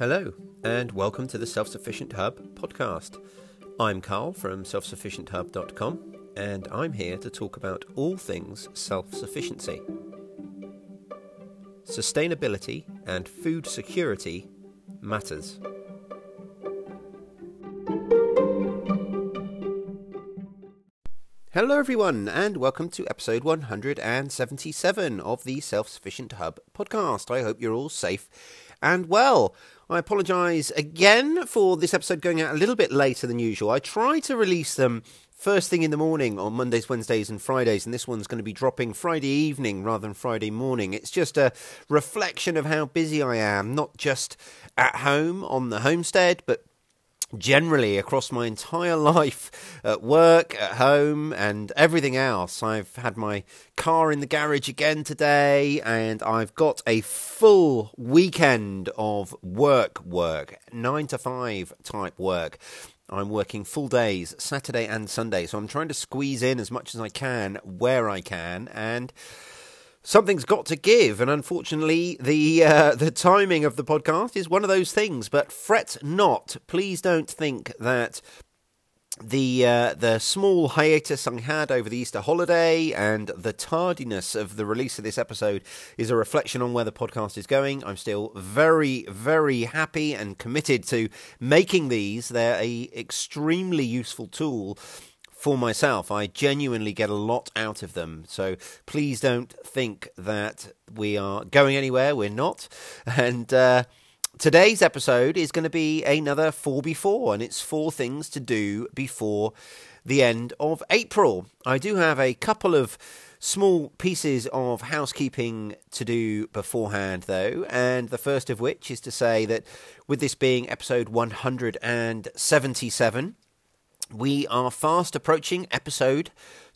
Hello, and welcome to the Self Sufficient Hub podcast. I'm Carl from selfsufficienthub.com, and I'm here to talk about all things self sufficiency. Sustainability and food security matters. Hello, everyone, and welcome to episode 177 of the Self Sufficient Hub podcast. I hope you're all safe and well. I apologise again for this episode going out a little bit later than usual. I try to release them first thing in the morning on Mondays, Wednesdays, and Fridays, and this one's going to be dropping Friday evening rather than Friday morning. It's just a reflection of how busy I am, not just at home on the homestead, but generally across my entire life at work, at home, and everything else. I've had my car in the garage again today, and I've got a full weekend of work, work, nine to five type work. I'm working full days, Saturday and Sunday, so I'm trying to squeeze in as much as I can where I can, and something's got to give, and unfortunately, the uh, the timing of the podcast is one of those things. But fret not. Please don't think that the uh, the small hiatus I had over the Easter holiday and the tardiness of the release of this episode is a reflection on where the podcast is going. I'm still very very happy and committed to making these. They're a extremely useful tool for myself. I genuinely get a lot out of them. So please don't think that we are going anywhere. We're not. And uh, today's episode is going to be another 4 before, and it's four things to do before the end of April. I do have a couple of small pieces of housekeeping to do beforehand, though, and the first of which is to say that with this being episode 177, we are fast approaching episode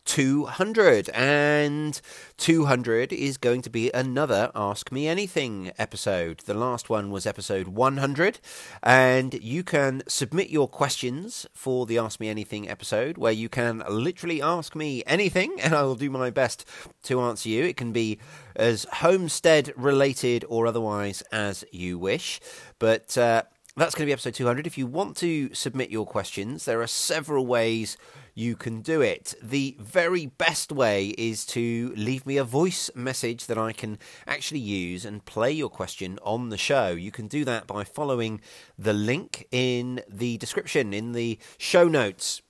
200 and 200 is going to be another ask me anything episode. The last one was episode 100 and you can submit your questions for the ask me anything episode where you can literally ask me anything and i will do my best to answer you. It can be as homestead related or otherwise as you wish. But uh, that's going to be episode 200. If you want to submit your questions, there are several ways you can do it. The very best way is to leave me a voice message that I can actually use and play your question on the show. You can do that by following the link in the description, in the show notes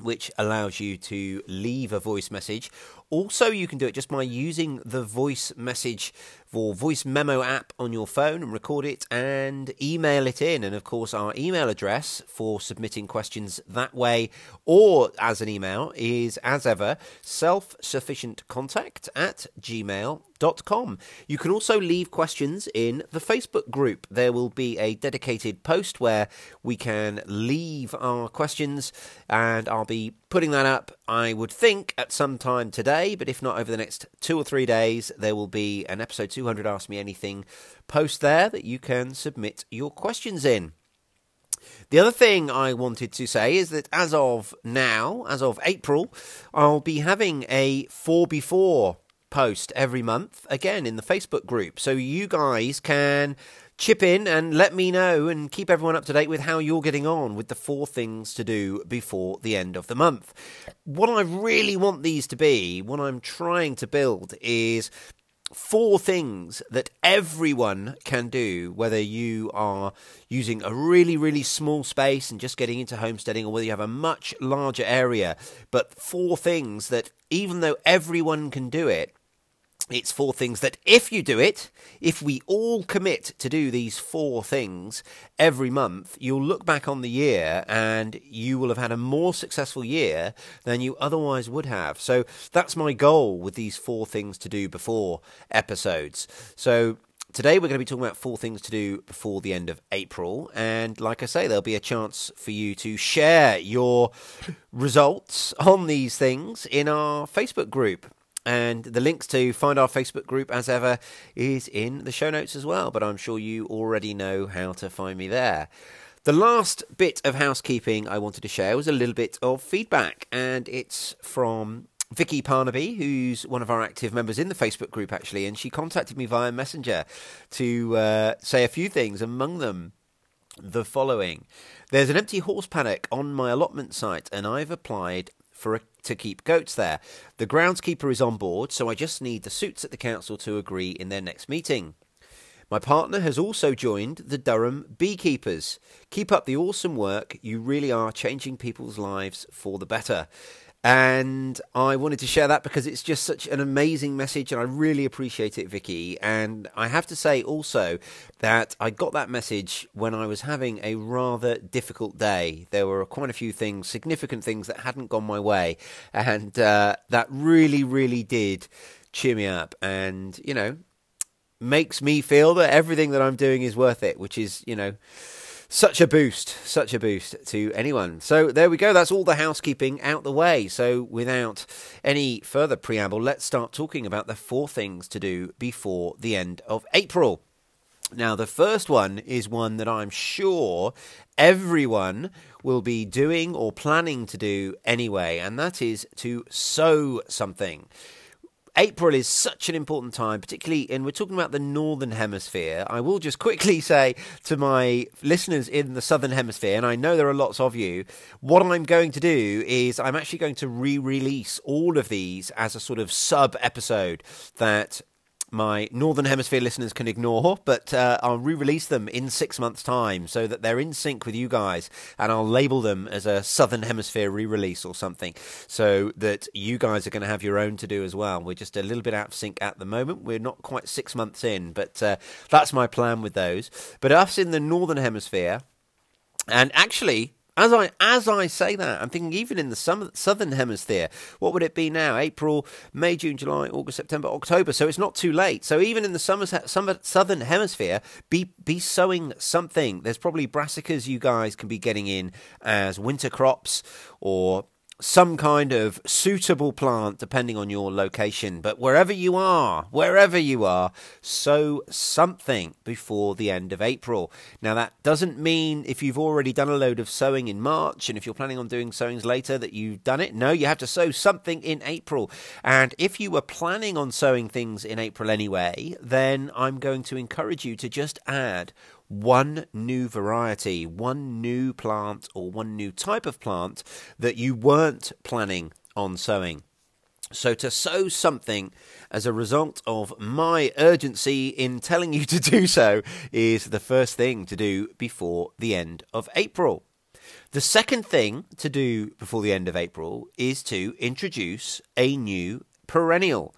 which allows you to leave a voice message. Also, you can do it just by using the voice message or voice memo app on your phone and record it and email it in. And of course, our email address for submitting questions that way or as an email is, as ever, self sufficient contact at gmail.com. You can also leave questions in the Facebook group. There will be a dedicated post where we can leave our questions, and I'll be putting that up, I would think, at some time today, but if not over the next two or three days, there will be an episode 200 Ask Me Anything post there that you can submit your questions in. The other thing I wanted to say is that as of now, as of April, I'll be having a 4 before post every month again in the Facebook group. So you guys can chip in and let me know and keep everyone up to date with how you're getting on with the four things to do before the end of the month. What I really want these to be, what I'm trying to build is four things that everyone can do, whether you are using a really, really small space and just getting into homesteading, or whether you have a much larger area. But four things that, even though everyone can do it, it's four things that if you do it, if we all commit to do these four things every month, you'll look back on the year and you will have had a more successful year than you otherwise would have. So that's my goal with these four things to do before episodes. So Today, we're going to be talking about four things to do before the end of April. And like I say, there'll be a chance for you to share your results on these things in our Facebook group. And the links to find our Facebook group, as ever, is in the show notes as well. But I'm sure you already know how to find me there. The last bit of housekeeping I wanted to share was a little bit of feedback, and it's from Vicky Parnaby, who's one of our active members in the Facebook group, actually, and she contacted me via Messenger to uh, say a few things. Among them, the following There's an empty horse paddock on my allotment site, and I've applied for a, to keep goats there. The groundskeeper is on board, so I just need the suits at the council to agree in their next meeting. My partner has also joined the Durham Beekeepers. Keep up the awesome work. You really are changing people's lives for the better. And I wanted to share that because it's just such an amazing message, and I really appreciate it, Vicky. And I have to say also that I got that message when I was having a rather difficult day. There were quite a few things, significant things that hadn't gone my way, and uh, that really, really did cheer me up. And, you know, makes me feel that everything that I'm doing is worth it, which is, you know, such a boost, such a boost to anyone. So there we go. That's all the housekeeping out the way. So without any further preamble, let's start talking about the four things to do before the end of April. Now, the first one is one that I'm sure everyone will be doing or planning to do anyway, and that is to sow something. April is such an important time, particularly, and we're talking about the Northern Hemisphere. I will just quickly say to my listeners in the Southern Hemisphere, and I know there are lots of you, what I'm going to do is I'm actually going to re release all of these as a sort of sub episode that my Northern Hemisphere listeners can ignore, but uh, I'll re release them in six months' time so that they're in sync with you guys, and I'll label them as a Southern Hemisphere re release or something so that you guys are going to have your own to do as well. We're just a little bit out of sync at the moment. We're not quite six months in, but uh, that's my plan with those. But us in the Northern Hemisphere, and actually, as I as I say that, I'm thinking even in the southern hemisphere, what would it be now? April, May, June, July, August, September, October. So it's not too late. So even in the summer, summer southern hemisphere, be be sowing something. There's probably brassicas you guys can be getting in as winter crops or some kind of suitable plant depending on your location. But wherever you are, wherever you are, sow something before the end of April. Now, that doesn't mean if you've already done a load of sowing in March and if you're planning on doing sowings later that you've done it. No, you have to sow something in April. And if you were planning on sowing things in April anyway, then I'm going to encourage you to just add one new variety, one new plant, or one new type of plant that you weren't planning on sowing. So, to sow something as a result of my urgency in telling you to do so is the first thing to do before the end of April. The second thing to do before the end of April is to introduce a new perennial.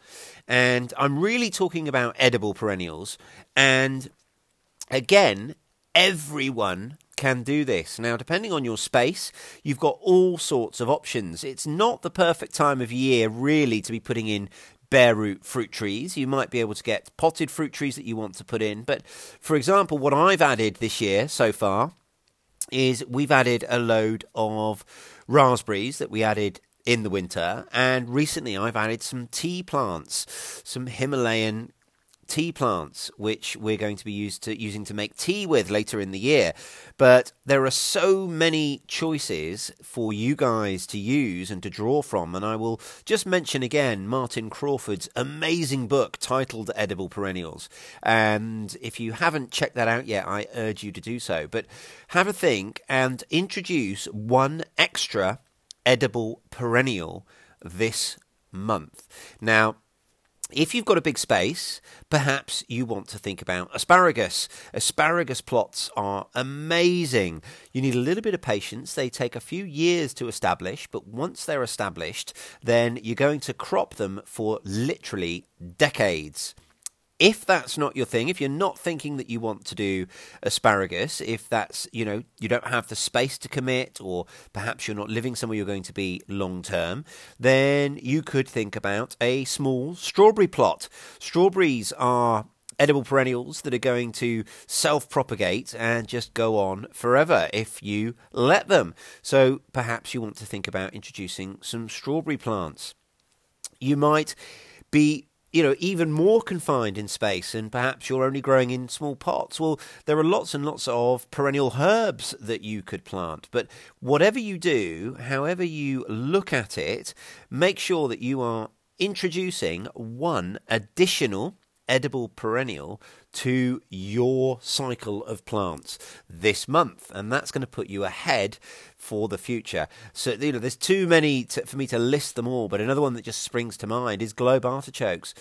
And I'm really talking about edible perennials. And Again, everyone can do this. Now, depending on your space, you've got all sorts of options. It's not the perfect time of year, really, to be putting in bare root fruit trees. You might be able to get potted fruit trees that you want to put in. But for example, what I've added this year so far is we've added a load of raspberries that we added in the winter. And recently I've added some tea plants, some Himalayan tea plants, which we're going to be used to using to make tea with later in the year. But there are so many choices for you guys to use and to draw from, and I will just mention again Martin Crawford's amazing book titled Edible Perennials. And if you haven't checked that out yet, I urge you to do so. But have a think and introduce one extra edible perennial this month. Now, if you've got a big space, perhaps you want to think about asparagus. Asparagus plots are amazing. You need a little bit of patience. They take a few years to establish, but once they're established, then you're going to crop them for literally decades if that's not your thing, if you're not thinking that you want to do asparagus, if that's, you know, you don't have the space to commit, or perhaps you're not living somewhere you're going to be long term, then you could think about a small strawberry plot. Strawberries are edible perennials that are going to self propagate and just go on forever if you let them. So perhaps you want to think about introducing some strawberry plants. You might be you know, even more confined in space, and perhaps you're only growing in small pots. Well, there are lots and lots of perennial herbs that you could plant. But whatever you do, however you look at it, make sure that you are introducing one additional edible perennial to your cycle of plants this month, and that's going to put you ahead for the future. So you know, there's too many to, for me to list them all, but another one that just springs to mind is globe artichokes.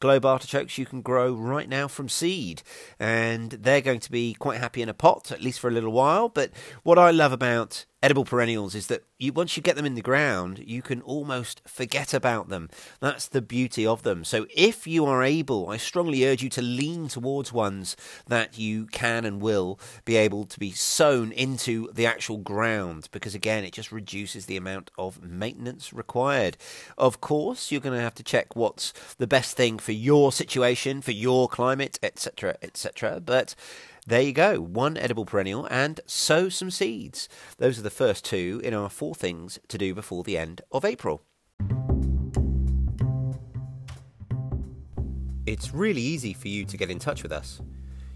Globe artichokes you can grow right now from seed, and they're going to be quite happy in a pot, at least for a little while. But what I love about edible perennials is that you, once you get them in the ground, you can almost forget about them. That's the beauty of them. So if you are able, I strongly urge you to lean towards ones that you can and will be able to be sown into the actual ground because again, it just reduces the amount of maintenance required. Of course, you're going to have to check what's the best thing for your situation, for your climate, etc., etc. But there you go, one edible perennial and sow some seeds. Those are the first two in our four things to do before the end of April. It's really easy for you to get in touch with us.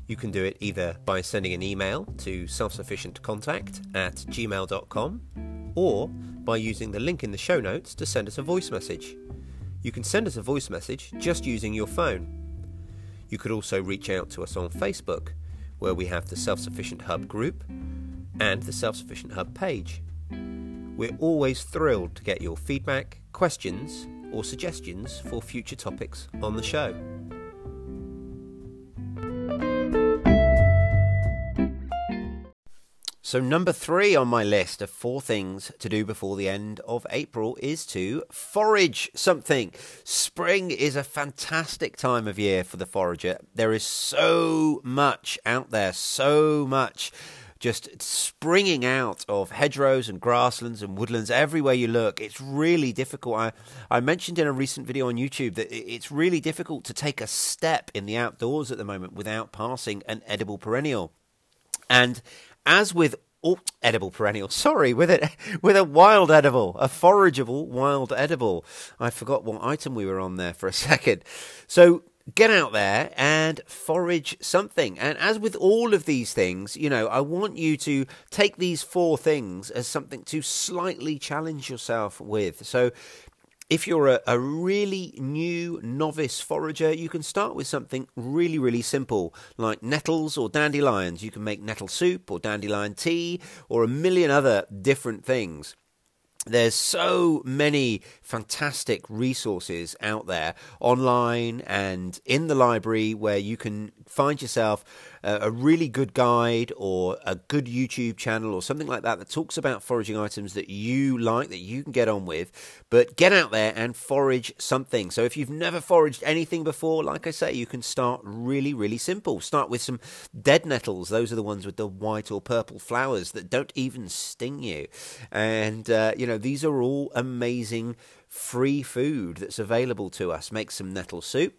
You can do it either by sending an email to selfsufficientcontact at gmail.com or by using the link in the show notes to send us a voice message. You can send us a voice message just using your phone. You could also reach out to us on Facebook where we have the Self Sufficient Hub group and the Self Sufficient Hub page. We're always thrilled to get your feedback, questions, or suggestions for future topics on the show. So, number three on my list of four things to do before the end of April is to forage something. Spring is a fantastic time of year for the forager. There is so much out there, so much just springing out of hedgerows and grasslands and woodlands everywhere you look. It's really difficult. I, I mentioned in a recent video on YouTube that it's really difficult to take a step in the outdoors at the moment without passing an edible perennial. And as with all edible perennial, sorry, with it with a wild edible, a forageable wild edible. I forgot what item we were on there for a second. So get out there and forage something. And as with all of these things, you know, I want you to take these four things as something to slightly challenge yourself with. So if you're a, a, really new novice forager, you can start with something really, really simple like nettles or dandelions. You can make nettle soup or dandelion tea or a million other different things. There's so many fantastic resources out there online and in the library where you can find yourself a really good guide or a good YouTube channel or something like that that talks about foraging items that you like, that you can get on with. But get out there and forage something. So if you've never foraged anything before, like I say, you can start really, really simple. Start with some dead nettles. Those are the ones with the white or purple flowers that don't even sting you. And, uh, you know, these are all amazing free food that's available to us. Make some nettle soup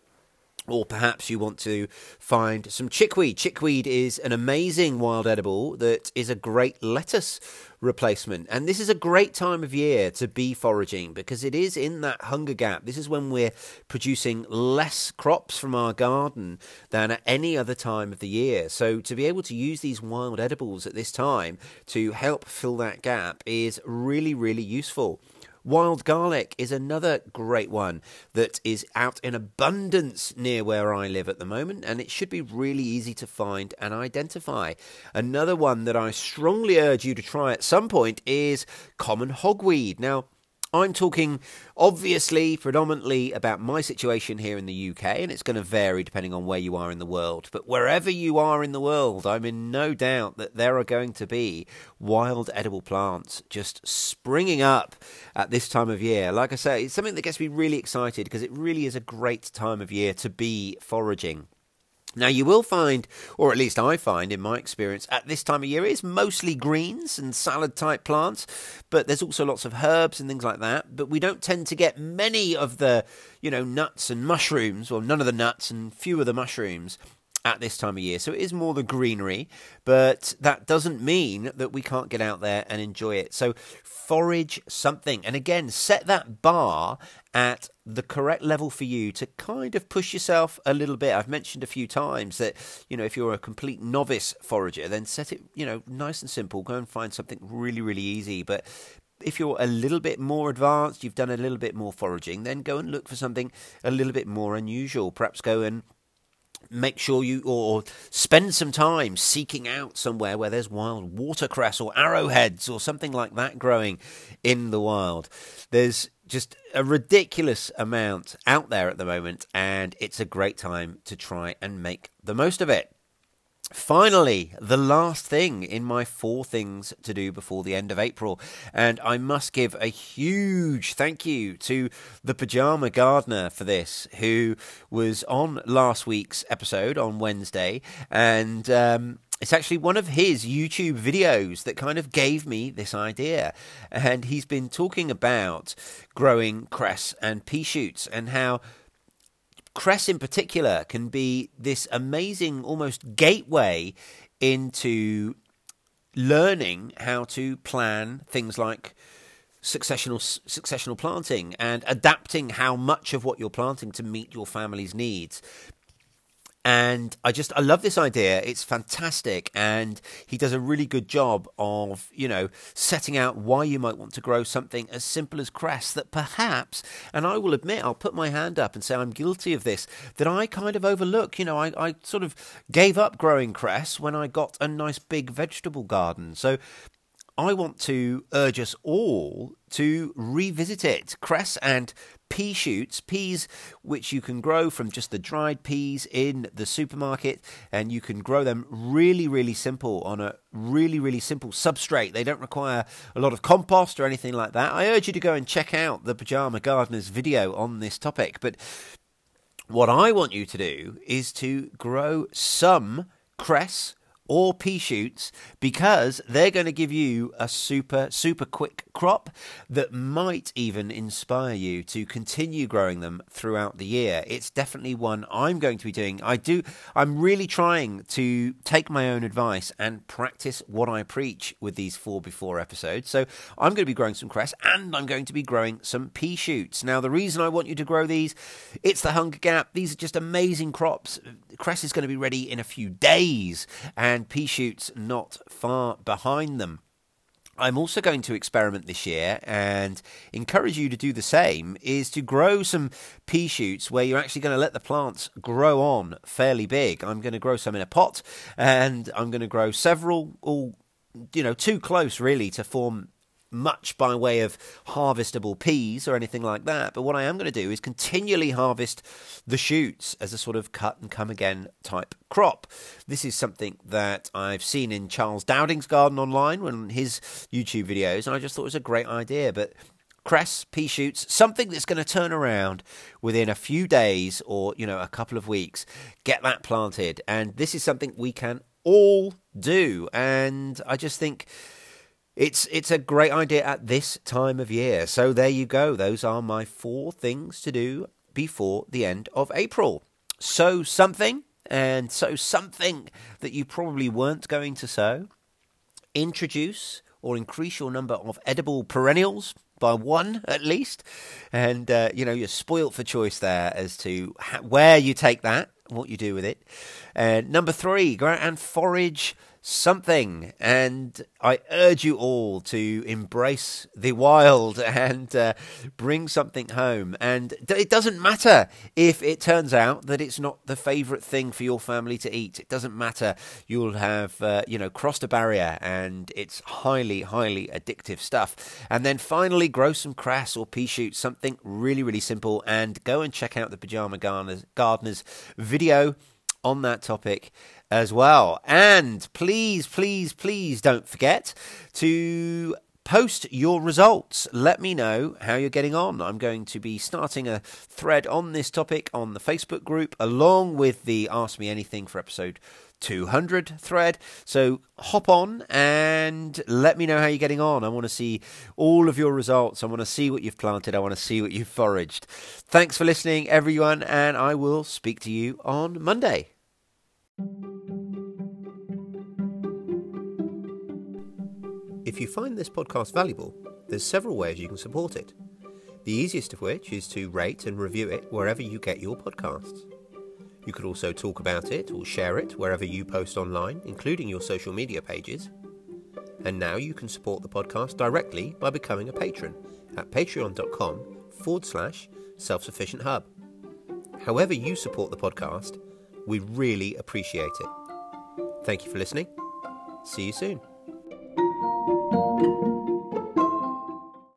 or perhaps you want to find some chickweed. Chickweed is an amazing wild edible that is a great lettuce replacement. And this is a great time of year to be foraging because it is in that hunger gap. This is when we're producing less crops from our garden than at any other time of the year. So to be able to use these wild edibles at this time to help fill that gap is really, really useful. Wild garlic is another great one that is out in abundance near where I live at the moment, and it should be really easy to find and identify. Another one that I strongly urge you to try at some point is common hogweed. Now, I'm talking obviously predominantly about my situation here in the UK, and it's going to vary depending on where you are in the world. But wherever you are in the world, I'm in no doubt that there are going to be wild edible plants just springing up at this time of year. Like I say, it's something that gets me really excited because it really is a great time of year to be foraging. Now, you will find, or at least I find in my experience, at this time of year, it's mostly greens and salad type plants, but there's also lots of herbs and things like that. But we don't tend to get many of the, you know, nuts and mushrooms, or none of the nuts and few of the mushrooms at this time of year. So it is more the greenery, but that doesn't mean that we can't get out there and enjoy it. So forage something. And again, set that bar at the correct level for you to kind of push yourself a little bit. I've mentioned a few times that, you know, if you're a complete novice forager, then set it, you know, nice and simple. Go and find something really, really easy. But if you're a little bit more advanced, you've done a little bit more foraging, then go and look for something a little bit more unusual. Perhaps go and make sure you or spend some time seeking out somewhere where there's wild watercress or arrowheads or something like that growing in the wild. There's just a ridiculous amount out there at the moment, and it's a great time to try and make the most of it. Finally, the last thing in my four things to do before the end of April. And I must give a huge thank you to the Pajama Gardener for this, who was on last week's episode on Wednesday. And um, it's actually one of his YouTube videos that kind of gave me this idea. And he's been talking about growing cress and pea shoots and how Cress in particular can be this amazing, almost gateway into learning how to plan things like successional successional planting and adapting how much of what you're planting to meet your family's needs and I just I love this idea. It's fantastic, and he does a really good job of you know setting out why you might want to grow something as simple as cress that perhaps, and I will admit I'll put my hand up and say I'm guilty of this that I kind of overlook. You know, I, I sort of gave up growing cress when I got a nice big vegetable garden. So I want to urge us all to revisit it. Cress and pea shoots, peas which you can grow from just the dried peas in the supermarket, and you can grow them really, really simple on a really, really simple substrate. They don't require a lot of compost or anything like that. I urge you to go and check out the Pajama Gardener's video on this topic. But what I want you to do is to grow some cress or pea shoots because they're going to give you a super, super quick crop that might even inspire you to continue growing them throughout the year. It's definitely one I'm going to be doing. I do, I'm really trying to take my own advice and practice what I preach with these four before episodes. So I'm going to be growing some cress and I'm going to be growing some pea shoots. Now, the reason I want you to grow these, it's the hunger gap. These are just amazing crops. Cress is going to be ready in a few days. And and pea shoots not far behind them. I'm also going to experiment this year and encourage you to do the same is to grow some pea shoots where you're actually going to let the plants grow on fairly big. I'm going to grow some in a pot and I'm going to grow several all you know too close really to form much by way of harvestable peas or anything like that. But what I am going to do is continually harvest the shoots as a sort of cut and come again type crop. This is something that I've seen in Charles Dowding's garden online when his YouTube videos, and I just thought it was a great idea. But cress, pea shoots, something that's going to turn around within a few days or, you know, a couple of weeks. Get that planted. And this is something we can all do. And I just think it's it's a great idea at this time of year. So there you go. Those are my four things to do before the end of April. Sow something and sow something that you probably weren't going to sow. Introduce or increase your number of edible perennials by one at least, and uh, you know you're spoilt for choice there as to where you take that, what you do with it. And number three, go out and forage something. And I urge you all to embrace the wild and uh, bring something home. And it doesn't matter if it turns out that it's not the favourite thing for your family to eat. It doesn't matter. You'll have, uh, you know, crossed a barrier and it's highly, highly addictive stuff. And then finally, grow some cress or pea shoots, something really, really simple. And go and check out the Pajama Gardeners, Gardeners video on that topic as well. And please, please, please don't forget to post your results. Let me know how you're getting on. I'm going to be starting a thread on this topic on the Facebook group, along with the Ask Me Anything for episode 200 thread. So hop on and let me know how you're getting on. I want to see all of your results. I want to see what you've planted. I want to see what you've foraged. Thanks for listening, everyone, and I will speak to you on Monday. If you find this podcast valuable, there's several ways you can support it. The easiest of which is to rate and review it wherever you get your podcasts. You could also talk about it or share it wherever you post online, including your social media pages. And now you can support the podcast directly by becoming a patron at patreon.com forward slash self sufficient hub. However, you support the podcast, We really appreciate it. Thank you for listening. See you soon.